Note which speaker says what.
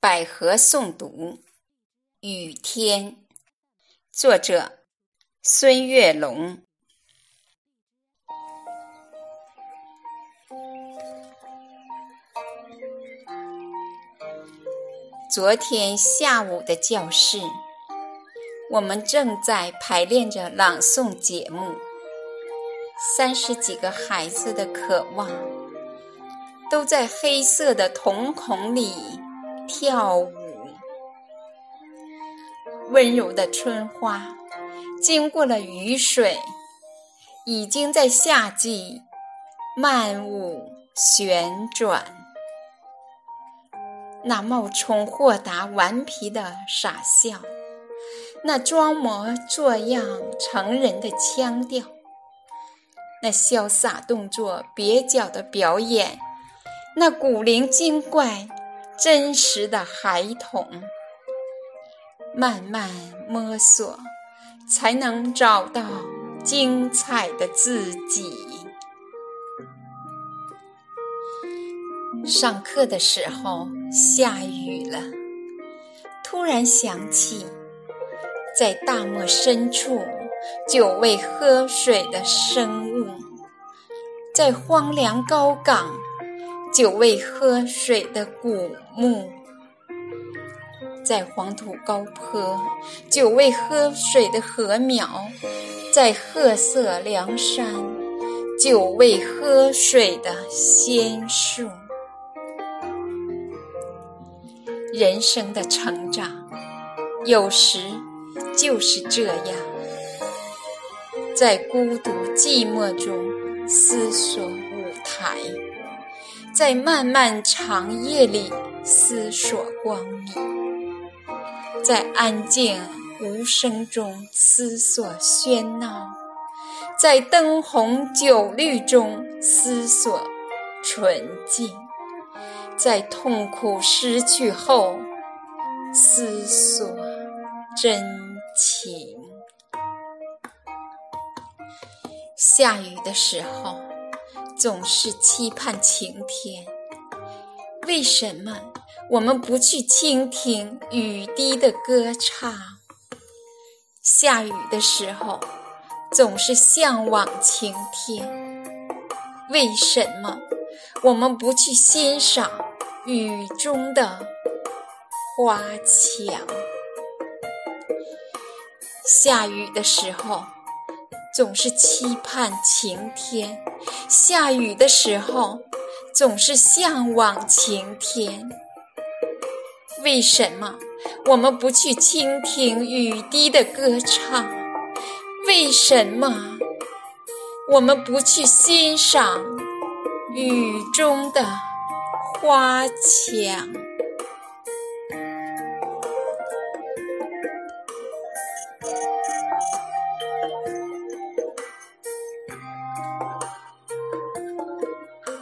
Speaker 1: 百合诵读，雨天，作者孙月龙。昨天下午的教室，我们正在排练着朗诵节目，三十几个孩子的渴望，都在黑色的瞳孔里。跳舞，温柔的春花，经过了雨水，已经在夏季漫舞旋转。那冒充豁达顽皮的傻笑，那装模作样成人的腔调，那潇洒动作蹩脚的表演，那古灵精怪。真实的孩童，慢慢摸索，才能找到精彩的自己。上课的时候下雨了，突然想起，在大漠深处久未喝水的生物，在荒凉高岗。久未喝水的古墓，在黄土高坡；久未喝水的禾苗，在褐色梁山；久未喝水的仙树。人生的成长，有时就是这样，在孤独寂寞中思索舞台。在漫漫长夜里思索光明，在安静无声中思索喧闹，在灯红酒绿中思索纯净，在痛苦失去后思索真情。下雨的时候。总是期盼晴天，为什么我们不去倾听雨滴的歌唱？下雨的时候，总是向往晴天，为什么我们不去欣赏雨中的花墙？下雨的时候。总是期盼晴天，下雨的时候总是向往晴天。为什么我们不去倾听雨滴的歌唱？为什么我们不去欣赏雨中的花墙？